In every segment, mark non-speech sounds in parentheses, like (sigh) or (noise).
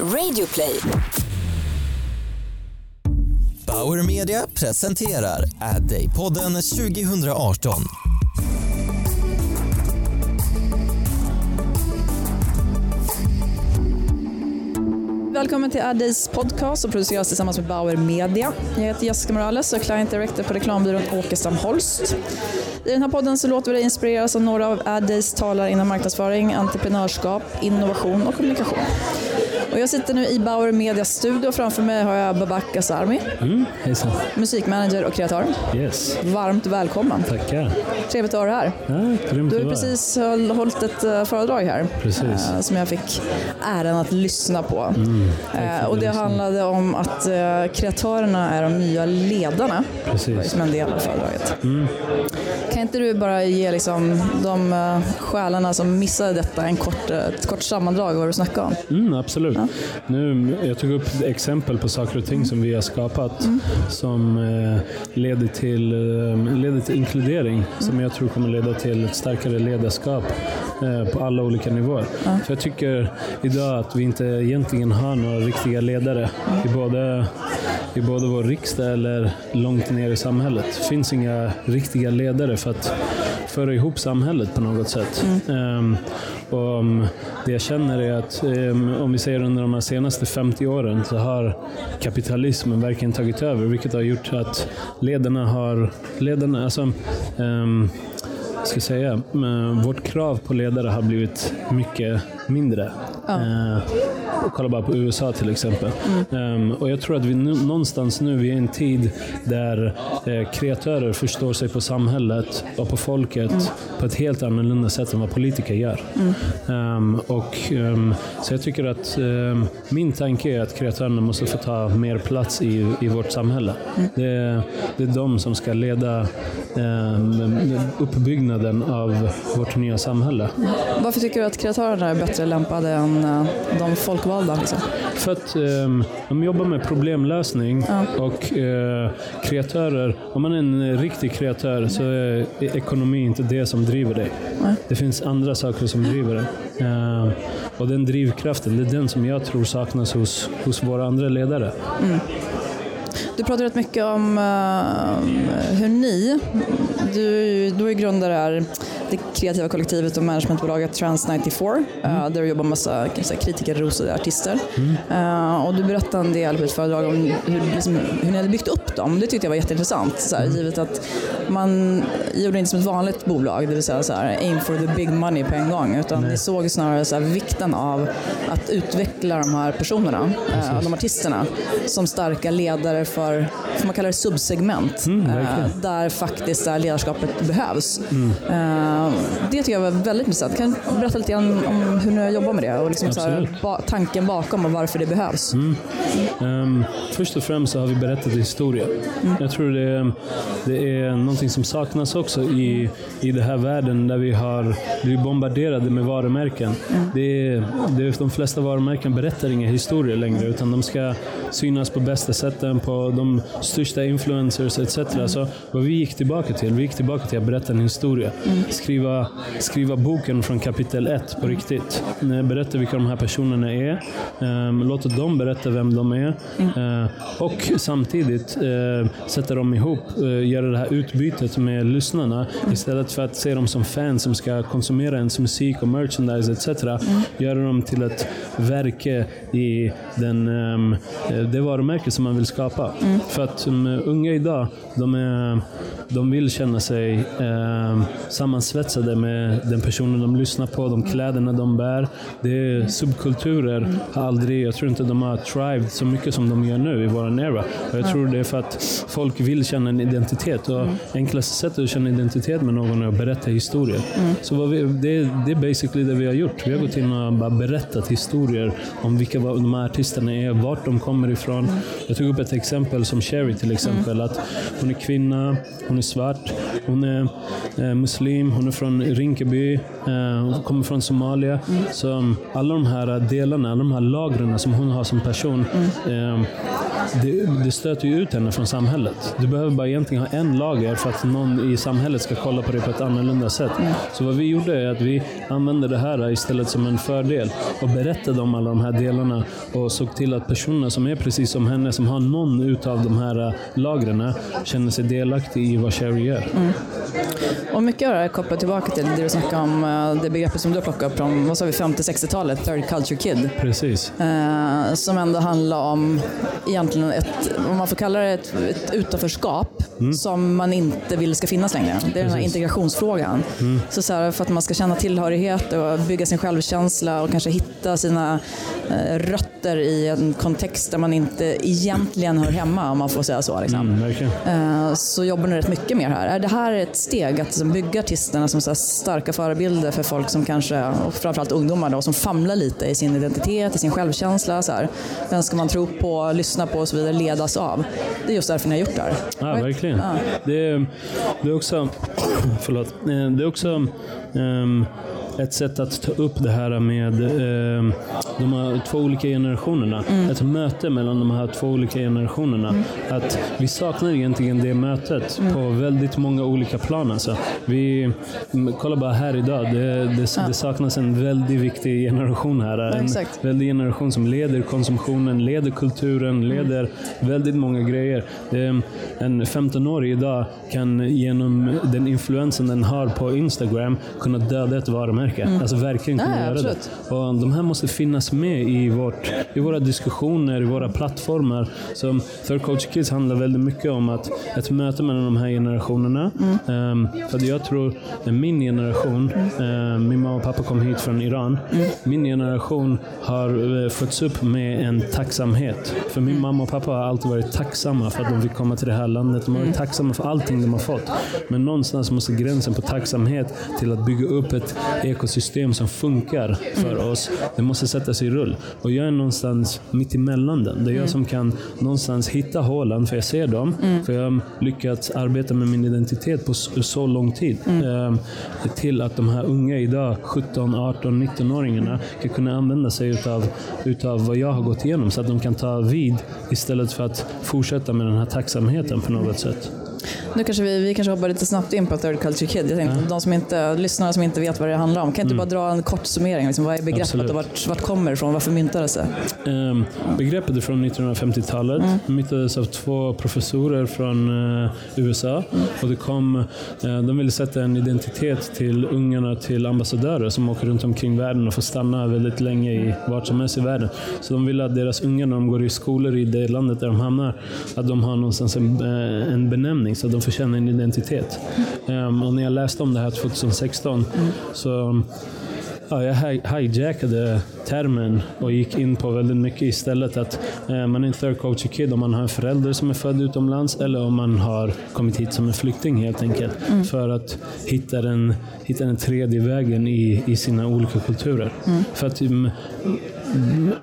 Radioplay. Bauer Media presenterar Ad Day-podden 2018. Välkommen till Addays podcast som produceras tillsammans med Bauer Media. Jag heter Jessica Morales och är Client Director på reklambyrån Åkestam Holst. I den här podden så låter vi dig inspireras av några av Addays talare inom marknadsföring, entreprenörskap, innovation och kommunikation. Och jag sitter nu i Bauer Medias studio framför mig har jag Babak Asarmi, Mm, hejsan. musikmanager och kreatör. Yes. Varmt välkommen. Tackar. Trevligt att ha dig här. Ja, grymt Du har precis hållit ett eh, föredrag här Precis. eh, som jag fick äran att lyssna på. Mm, Eh, och det lyssna. handlade om att eh, kreatörerna är de nya ledarna Precis. som en del av föredraget. Mm. Kan inte du bara ge liksom, de uh, själarna som missade detta en kort, eh, ett kort sammandrag av vad du snackade om? Mm, absolut. Nu, jag tog upp exempel på saker och ting som vi har skapat som eh, leder, till, eh, leder till inkludering som jag tror kommer leda till ett starkare ledarskap eh, på alla olika nivåer. För jag tycker idag att vi inte egentligen har några riktiga ledare i både, i både vår riksdag eller långt ner i samhället. Det finns inga riktiga ledare för att föra ihop samhället på något sätt. Ehm, och det jag känner är att ehm, om vi säger under de senaste 50 åren så har kapitalismen verkligen tagit över, vilket har gjort att ledarna har, ledarna, alltså, um, ska säga, eh, vårt krav på ledare har blivit mycket mindre. Eh, och kolla bara på USA till exempel. Ehm, och Jag tror att vi nu, någonstans nu, vi är i en tid där eh, kreatörer förstår sig på samhället och på folket på ett helt annorlunda sätt än vad politiker gör. Ehm, och, ehm, så jag tycker att ehm, min tanke är att kreatörerna måste få ta mer plats i, i vårt samhälle. Det, är- det är de som ska leda ehm, uppbyggnaden av vårt nya samhälle. Varför tycker du att kreatörerna är bättre lämpade än eh, de folkvalda? Liksom? För att ehm, de jobbar med problemlösning och eh, kreatörer, om man är en riktig kreatör så är ekonomi inte det som driver dig. Det finns andra saker som driver dig. Ehm, och den drivkraften, det är den som jag tror saknas hos, hos våra andra ledare. Du pratar rätt mycket om eh, hur ni, du, du är grundare här, det kreativa kollektivet och managementbolaget Trans 94 eh, där du jobbar med massa säga, kritikerrosade artister. Eh, och du berättade en del på ett föredrag om hur, liksom, hur ni hade byggt upp dem. Det tyckte jag var jätteintressant. Så här, Givet att man gjorde inte som ett vanligt bolag, det vill säga så här, aim for the big money på en gång. Utan ni såg snarare så här, vikten av att utveckla de här personerna, eh, de artisterna, som starka ledare för, får man kalla det subsegment, Mm, eh, där faktiskt det här ledarskapet behövs. Eh, det tycker jag var väldigt intressant. Kan du berätta lite grann om hur ni jobbar med det och liksom så här, ba- tanken bakom och varför det behövs? Ehm, först och främst så har vi berättat historia. Jag tror det det är någonting som saknas också i, i den här världen där vi har blivit bombarderade med varumärken. Det är, det är, de flesta varumärken berättar inga historier längre utan de ska synas på bästa sätten på de största influencers etc. Så vad vi gick tillbaka till, vi gick tillbaka till att berätta en historia. Skriva, skriva boken från kapitel ett på riktigt. Eh, berätta vilka de här personerna är. Ehm, låt låta dem berätta vem de är. Eh, och samtidigt eh, sätta dem ihop, göra det här utbytet med lyssnarna. Istället för att se dem som fans som ska konsumera ens musik och merchandise etc. Göra dem till ett verke i den, ehm, det varumärke som man vill skapa. För att unga idag, de, är, de vill känna sig ehm, sammansvetsade med den personen de lyssnar på, de kläderna de bär. Det är subkulturer har aldrig, jag tror inte de har thrived så mycket som de gör nu i vår era. Och jag tror det är för att folk vill känna en identitet. Och enklaste sättet att känna identitet med någon är att berätta historier. Så vad vi, det, är- det är basically det vi har gjort. Vi har gått in och bara berättat historier om vilka de här artisterna är, vart de kommer ifrån. Jag tog upp ett exempel som Sherry till exempel. Att hon är kvinna, hon är svart, hon är eh, muslim, hon är från Rinkeby, eh, hon kommer från Somalia. Så um, alla de här delarna, alla de här lagren som hon har som person, eh, det, det stöter ju ut henne från samhället. Du behöver bara egentligen ha en lager för att någon i samhället ska kolla på dig på ett annorlunda sätt. Så vad vi gjorde är att vi använde det här istället som en fördel och berättade om alla de här delarna och såg till att personerna som är precis som henne, som har någon utav de här eh, lagren, känner sig delaktig i vad Sherry gör. Mm. Och mycket av det här kopplar tillbaka till det du snackade om, eh, det begreppet som du har plockat upp från vad sa vi, 50-60-talet, third culture kid. Precis. Eh, som ändå handlar om egentligen ett, om man får kalla det ett, ett utanförskap som man inte vill ska finnas längre. Det är den här integrationsfrågan. Så, så här, för att man ska känna tillhörighet och bygga sin självkänsla och kanske hitta sina eh, rötter i en kontext där man inte egentligen hör hemma, om man får säga så. Liksom. Mm, verkligen. Eh, så jobbar ni rätt mycket mer här. Är det här ett steg att liksom bygga artisterna som så starka förebilder för folk som kanske, och framförallt ungdomar då, som famlar lite i sin identitet, i sin självkänsla. Så här. Vem ska man tro på, lyssna på och så vidare, ledas av. Det är just därför ni har gjort det här. Ja, Right? verkligen. Ja. Det, är, det är också, (coughs) förlåt, Eh, det är också ehm, ett sätt att ta upp det här med ehm, de här två olika generationerna. Ett möte mellan de här två olika generationerna. Att vi saknar egentligen det mötet på väldigt många olika plan. Alltså. Vi, m, kolla bara här idag. Det, det, det saknas en väldigt viktig generation här. En exakt. väldig generation som leder konsumtionen, leder kulturen, leder väldigt många grejer. Är en 15-årig idag kan genom den influensen den har på Instagram kunna döda ett varumärke. Alltså verkligen kunna Ja, göra det. Och de här måste finnas med i, vårt, i våra diskussioner, i våra plattformar. Så Third Culture Kids handlar väldigt mycket om att ett möte mellan de här generationerna. Ehm, för att jag tror att min generation, ehm, min mamma och pappa kom hit från Iran. Min generation har eh, fötts upp med en tacksamhet. För min mamma och pappa har alltid varit tacksamma för att de fick komma till det här landet. De har varit tacksamma för allting de har fått. Men någonstans måste gränsen på tacksamhet till att bygga upp ett ekosystem som funkar för oss, det måste sättas i rull. Och jag är någonstans mitt emellan den. Det är jag som kan någonstans hitta hålen, för jag ser dem. För jag har lyckats arbeta med min identitet på så lång tid. Ehm, till att de här unga idag, 17, 18, 19-åringarna, ska kunna använda sig utav, utav vad jag har gått igenom. Så att de kan ta vid istället för att fortsätta med den här tacksamheten på något sätt. Nu kanske vi, vi kanske hoppar lite snabbt in på Third Culture Kid. Jag tänkte, de som inte, lyssnare som inte vet vad det handlar om, kan inte bara dra en kort summering? Liksom, vad är begreppet Mm. Absolut. och vart, vart kommer det ifrån? Varför myntades det? Um, begreppet är från 1950-talet. Det myntades av två professorer från eh, USA. Och det kom, eh, de ville sätta en identitet till ungarna till ambassadörer som åker runt omkring världen och får stanna väldigt länge i vart som helst i världen. Så de ville att deras ungar när de går i skolor i det landet där de hamnar, att de har någonstans en, eh, en benämning så att de får känna en identitet. Um, och när jag läste om det här 2016 så Ja, jag hi- hijackade termen och gick in på väldigt mycket istället. Att eh, man är en third culture kid om man har en förälder som är född utomlands eller om man har kommit hit som en flykting helt enkelt. För att hitta den, hitta den tredje vägen i, i sina olika kulturer. För att mm, mm,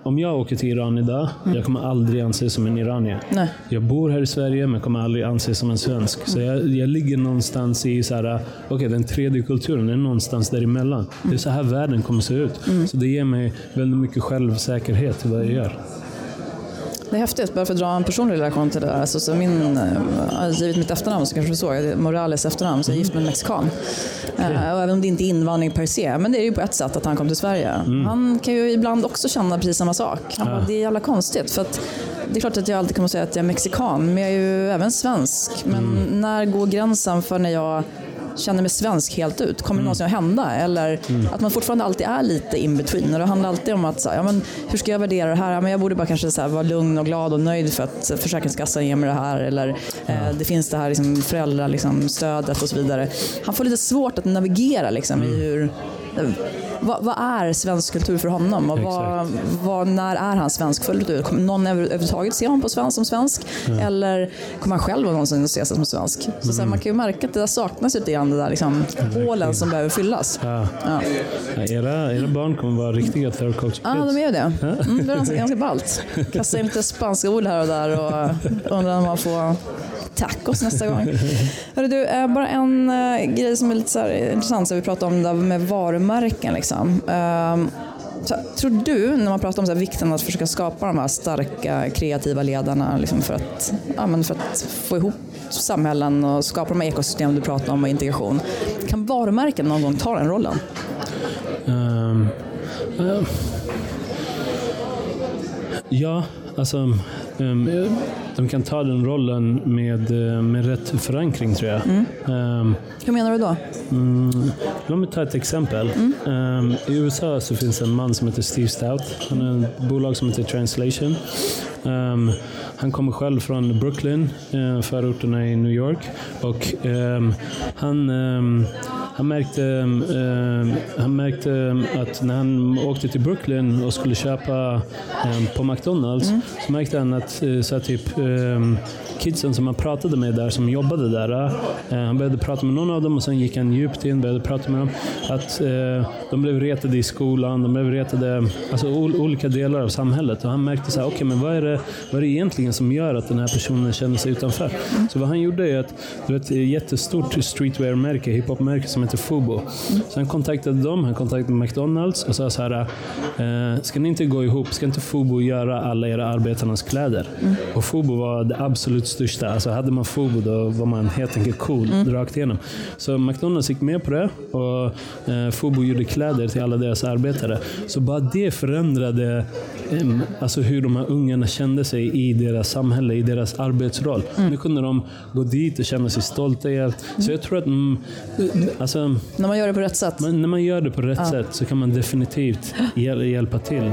om jag åker till Iran idag, jag kommer aldrig anses som en iranier. Nej. Jag bor här i Sverige men kommer aldrig anses som en svensk. Så jag, jag ligger någonstans i så här, okej den tredje kulturen är någonstans däremellan. Det är så här världen kommer se ut. Så det ger mig väldigt mycket självsäkerhet i vad jag gör. Det är häftigt, bara för att dra en personlig relation till det där. Alltså, så min, äh, givet mitt efternamn så kanske du såg, Morales efternamn, så jag är gift med en mexikan. Eh, och även om det inte är invandring per se, men det är ju på ett sätt att han kom till Sverige. Han kan ju ibland också känna precis samma sak. Han bara, det är jävla konstigt. För att, det är klart att jag alltid kommer att säga att jag är mexikan, men jag är ju även svensk. Men när går gränsen för när jag känner mig svensk helt ut? Kommer det någonsin att hända? Eller att man fortfarande alltid är lite in between. Och det handlar alltid om att, så här, ja, men, hur ska jag värdera det här? Ja, men jag borde bara kanske så här, vara lugn och glad och nöjd för att Försäkringskassan ger mig det här. Eller eh, det finns det här liksom, föräldrastödet liksom, och så vidare. Han får lite svårt att navigera liksom, i hur vad, vad är svensk kultur för honom? Och vad, vad, när är han svensk fullt ut? Kommer någon över- överhuvudtaget se honom på svensk som svensk? Eller kommer han själv någonsin se sig som svensk? Så, så här, man kan ju märka att det där saknas lite grann, det där liksom, hålen som behöver fyllas. Ja. Ja. Ja, Era, era barn kommer vara riktiga third kids. Ja, de är ju det. Mm, det är ganska, ganska ballt. Kasta in lite spanska ord här och där och undrar om man får tacos nästa gång. Hörru du, eh, bara en uh, grej som är lite så här intressant, så vi pratade om det med varumärken. Liksom. Uh, så, tror du, när man pratar om så här, vikten att försöka skapa de här starka kreativa ledarna liksom för, att, ja, men för att få ihop samhällen och skapa de här ekosystem du pratar om och integration. Kan varumärken någon gång ta den rollen? Um, uh, ja, alltså um, de kan ta den rollen med, eh, med rätt förankring tror jag. Mm. Um, Hur menar du då? Mm, låt mig ta ett exempel. Mm. Um, I USA så finns en man som heter Steve Stout. Han har ett bolag som heter Translation. Um, han kommer själv från Brooklyn, uh, förorterna i New York. Och han han märkte, uh, han märkte att när han åkte till Brooklyn och skulle köpa um, på McDonalds mm. så märkte han att uh, så typ um, kidsen som han pratade med där, som jobbade där. Uh, han började prata med någon av dem och sen gick han djupt in, började prata med dem. Att uh, de blev retade i skolan, de blev retade, alltså olika delar av samhället. Och han märkte så här, okay, men vad är, det, vad är det egentligen som gör att den här personen känner sig utanför? Mm. Så vad han gjorde är att, det var ett jättestort streetwear-märke, hiphop-märke som heter Fubo. Mm. Han kontaktade dem, han kontaktade McDonalds och sa så här, uh, ska ni inte gå ihop, ska inte Fubo göra alla era arbetarnas kläder? Mm. Och Fubo var det absolut största. Alltså hade man Fubo då var man helt enkelt cool mm. rakt igenom. Så McDonalds gick med på det och eh, Fubo gjorde kläder till alla deras arbetare. Så bara det förändrade eh, alltså hur de här ungarna kände sig i deras samhälle, i deras arbetsroll. Mm. Nu kunde de gå dit och känna sig stolta. Så jag tror att mm, alltså, när man gör det på rätt sätt? Man, när man gör det på rätt ja. sätt så kan man definitivt hjäl hjälpa till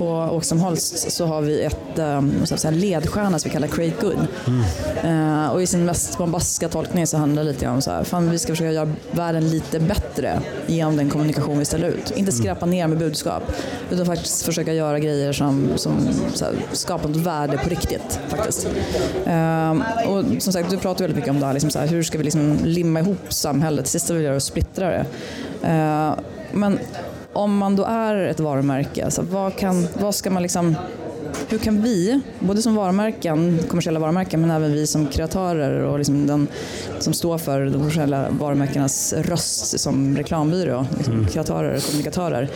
på Åkström Holst så har vi ett um, ledstjärna som vi kallar Create Good. Mm. Uh, och i sin mest bombastiska tolkning så handlar det lite om så här, fan vi ska försöka göra världen lite bättre genom den kommunikation vi ställer ut. Inte mm. skräpa ner med budskap utan faktiskt försöka göra grejer som, som här, skapar något värde på riktigt. faktiskt. Uh, och som sagt, du pratar väldigt mycket om det här, liksom så här, hur ska vi liksom limma ihop samhället? Det sista vi är att splittra det. Uh, men om man då är ett varumärke, alltså vad, kan, vad ska man liksom hur kan vi, både som varumärken, kommersiella varumärken, men även vi som kreatörer och liksom den som står för de kommersiella varumärkenas röst som reklambyrå, liksom mm. kreatörer och kommunikatörer.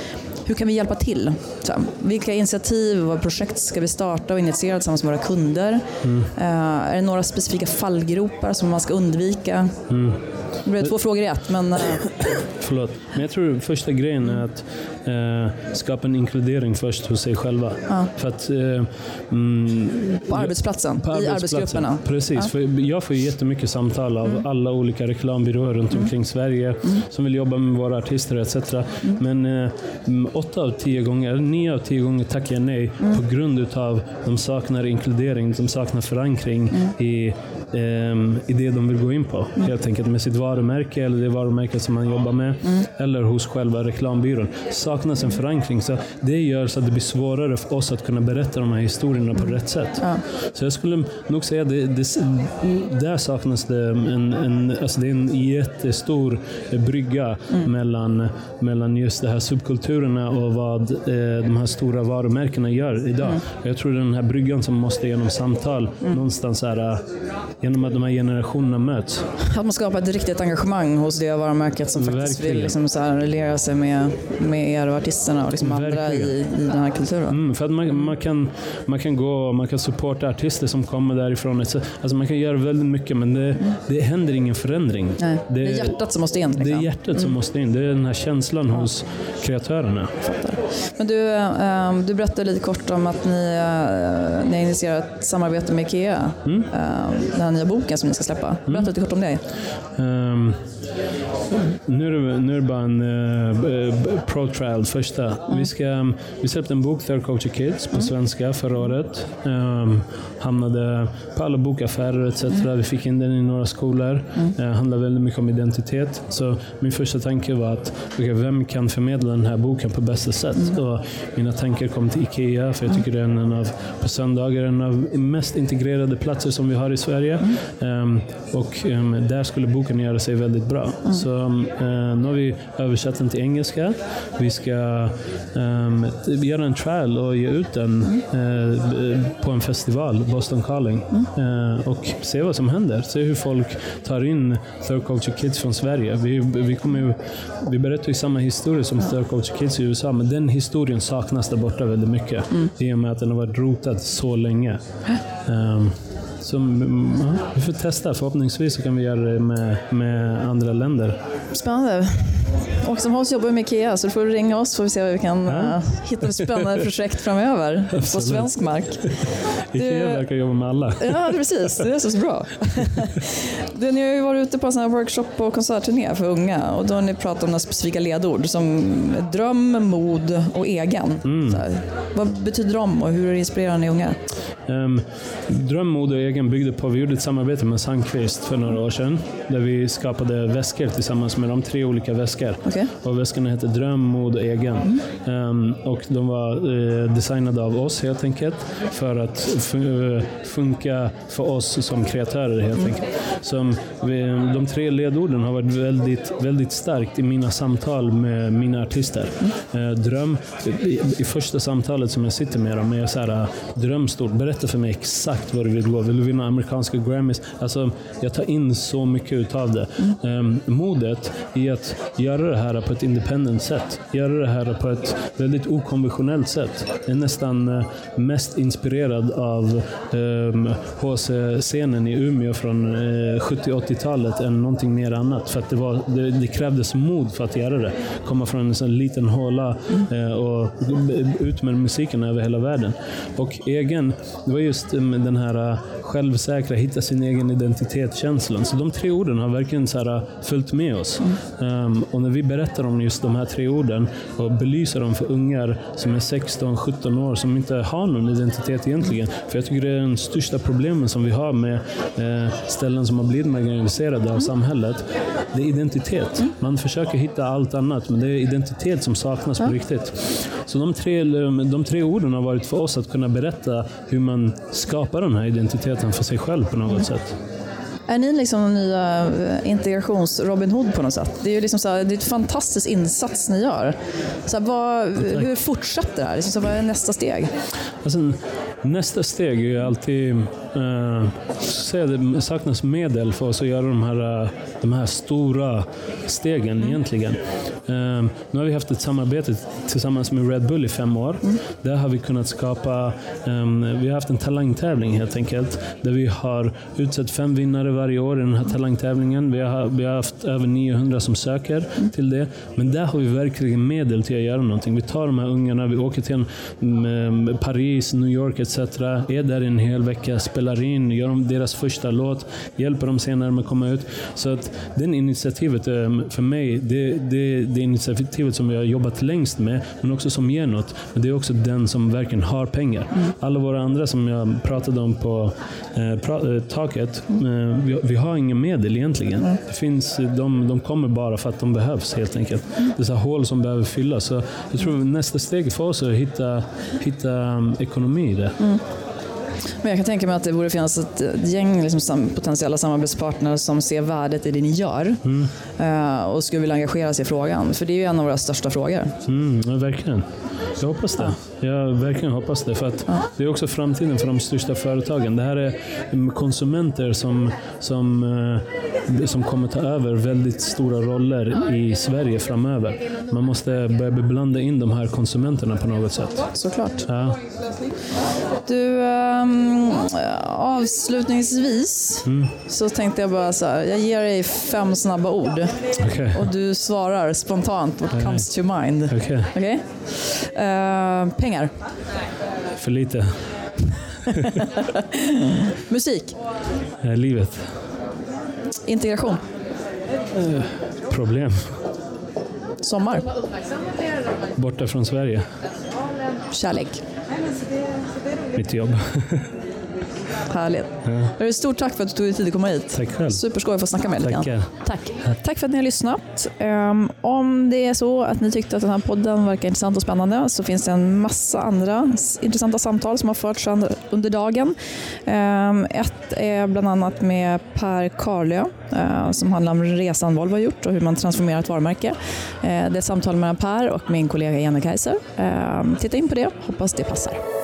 Hur kan vi hjälpa till? Så, vilka initiativ och projekt ska vi starta och initiera tillsammans med våra kunder? Mm. Uh, är det några specifika fallgropar som man ska undvika? Mm. Det blev två frågor i ett. Men, uh... Förlåt. Men jag tror första grejen är att uh, skapa en inkludering först hos sig själva. Ja. För att, mm, på arbetsplatsen? På I arbetsgrupperna? Precis. Ja. För jag får jättemycket samtal av mm. alla olika reklambyråer runt mm. omkring Sverige mm. som vill jobba med våra artister etc. Mm. Men åtta av tio gånger, nio av tio gånger tackar jag nej mm. på grund utav de saknar inkludering, de saknar förankring i, um, i det de vill gå in på. Helt enkelt med sitt varumärke eller det varumärke som man jobbar med. Mm. Eller hos själva reklambyrån. Saknas en förankring. Så det gör så att det blir svårare för oss att kunna berätta de här historierna på rätt sätt. Ja. Så jag skulle nog säga att det, det, där saknas det en, en, alltså det är en jättestor brygga mm. mellan, mellan just de här subkulturerna och vad eh, de här stora varumärkena gör idag. Mm. Jag tror den här bryggan som måste genom samtal mm. någonstans här, eh, genom att de här generationerna möts. Att man skapar ett riktigt engagemang hos det varumärket som faktiskt Verkligen. vill liksom så här, relera sig med, med er och artisterna och liksom andra i, i den här kulturen. Mm, för att man, man, kan, man kan gå man kan supporta artister som kommer därifrån. Alltså man kan göra väldigt mycket men det, det händer ingen förändring. Nej, det, det, är hjärtat som måste in. Liksom. Det är hjärtat som mm. måste in. Det är den här känslan ja. hos kreatörerna. Men du, um, du berättade lite kort om att ni, uh, ni har initierat ett samarbete med IKEA. Mm. Uh, den här nya boken som ni ska släppa. Berätta mm. lite kort om det. Um, nu, är det, nu är det bara en uh, pro-trial första. Mm. Vi, ska, vi släppte en bok, Third Culture Kids, på mm. svenska förra året. Um, hamnade på alla bokaffärer etc. Mm. Vi fick in den i några skolor. Mm. Uh, handlar väldigt mycket om identitet. Så min första tanke var att okay, vem kan förmedla den här boken på bästa sätt? Mm. Och mina tankar kom till IKEA, för jag tycker det är en av, på söndagar en av mest integrerade platser som vi har i Sverige. Um, och um, där skulle boken göra sig väldigt bra. Mm. Så um, nu har vi översatt den till engelska. Vi ska um, göra en trial och ge ut den uh, på en festival, Boston Calling. Uh, och se vad som händer. Se hur folk tar in Third Culture Kids från Sverige. Vi, vi, kommer ju, vi berättar ju samma historia som Third Culture Kids i USA, men den historien saknas där borta väldigt mycket. Mm. I och med att den har varit rotad så länge. Um, så ja, vi får testa. Förhoppningsvis så kan vi göra det med, med andra länder. Spännande. Och som Hans jobbar med IKEA så du får ringa oss så får vi se vad vi kan ja. uh, hitta spännande (laughs) projekt framöver på svensk mark. IKEA du, verkar jobba med alla. Ja, precis. Det är så bra. (laughs) du, ni har ju varit ute på en workshop och konsertturné för unga och då har ni pratat om några specifika ledord som dröm, mod och egen. Mm. vad betyder de och hur inspirerar ni unga? Um, dröm, mod och egen byggde på, vi gjorde ett samarbete med Sandqvist för några år sedan där vi skapade väskor tillsammans med de tre olika väskor. Okay. Och väskorna hette Dröm, mod och egen. Mm. Um, och de var uh, designade av oss helt enkelt för att funka för oss som kreatörer helt mm. enkelt. Som vi, de tre ledorden har varit väldigt, väldigt starkt i mina samtal med mina artister. Mm. Uh, dröm, i, i, första samtalet som jag sitter med dem är så här, drömstort, berätta Berätta för mig exakt vad du vill gå. Vill du vinna amerikanska Grammys? Alltså, jag tar in så mycket utav det. Mm. Um, modet i att göra det här på ett independent sätt. Göra det här på ett väldigt okonventionellt sätt. Jag är nästan uh, mest inspirerad av ehm, um, HC-scenen i Umeå från eh, uh, 70-80-talet än någonting mer annat. För att det, var, det, det, krävdes mod för att göra det. Komma från en sån liten håla uh, och ut med musiken över hela världen. Och egen, det var just den här uh, självsäkra, hitta sin egen identitet-känslan. Så de tre orden har verkligen så här, följt med oss. Mm. Um, och när vi berättar om just de här tre orden och belyser dem för ungar som är 16-17 år som inte har någon identitet egentligen. För jag tycker det är den största problemen som vi har med eh, ställen som har blivit marginaliserade av samhället. Det är identitet. Man försöker hitta allt annat, men det är identitet som saknas på riktigt. Så de tre, de tre orden har varit för oss att kunna berätta hur man skapar den här identiteten för sig själv på något sätt. Är ni liksom den nya eh, integrations-Robin Hood på något sätt? Det är ju liksom så här, det är ett fantastiskt insats ni gör. Så här, vad, hur fortsätter det här? Liksom så vad är nästa steg? Alltså, nästa steg är ju alltid eh, säga det saknas medel för oss att göra de här, eh, de här stora stegen mm. egentligen. Eh, nu har vi haft ett samarbete tillsammans med Red Bull i fem år. Mm. Där har vi kunnat skapa, eh, vi har haft en talangtävling helt enkelt, där vi har utsett fem vinnare varje år i den här talangtävlingen. Vi har, vi har haft över 900 som söker mm. till det. Men där har vi verkligen medel till att göra någonting. Vi tar de här ungarna, vi åker till en, Paris, New York etc. Är där en hel vecka, spelar in, gör de deras första låt, hjälper dem senare med att komma ut. Så att det initiativet eh, för mig, det, det, det initiativet som vi har jobbat längst med, men också som ger något. Men det är också den som verkligen har pengar. Mm. Alla våra andra som jag pratade om på eh, pra, eh, taket, eh, vi, vi, har inga medel egentligen. Mm. Det finns, de, de kommer bara för att de behövs helt enkelt. Det är hål som behöver fyllas. Så jag tror nästa steg för oss är att hitta, hitta um, ekonomi i det. Mm. Men jag kan tänka mig att det borde finnas ett gäng liksom, potentiella samarbetspartner som ser värdet i det ni gör mm. uh, och skulle vilja engagera sig i frågan. För det är ju en av våra största frågor. Mm, ja, verkligen. Jag hoppas det. Jag verkligen hoppas det. För att ja. Det är också framtiden för de största företagen. Det här är konsumenter som, som, eh, som kommer ta över väldigt stora roller i Sverige framöver. Man måste börja blanda in de här konsumenterna på något sätt. Såklart. Ja. Du, um, avslutningsvis mm. så tänkte jag bara så här, jag ger dig fem snabba ord okay. och du svarar spontant what comes to mind. Okay. Okay? Uh, pengar? För lite. (laughs) Musik? Uh, livet. Integration? Uh, problem. Sommar? Borta från Sverige. Kärlek? Mitt jobb. Härligt. Ja. Stort tack för att du tog dig tid att komma hit. Tack själv. Superskoj att få snacka med dig lite Tack. Tack för att ni har lyssnat. Um, om det är så att ni tyckte att den här podden verkar intressant och spännande så finns det en massa andra intressanta samtal som har förts under dagen. Um, ett är bland annat med Per Karlö uh, som handlar om resan Volvo har gjort och hur man transformerar ett varumärke. Uh, det är ett samtal mellan Per och min kollega Jenny Kaiser. Uh, titta in på det, hoppas det passar.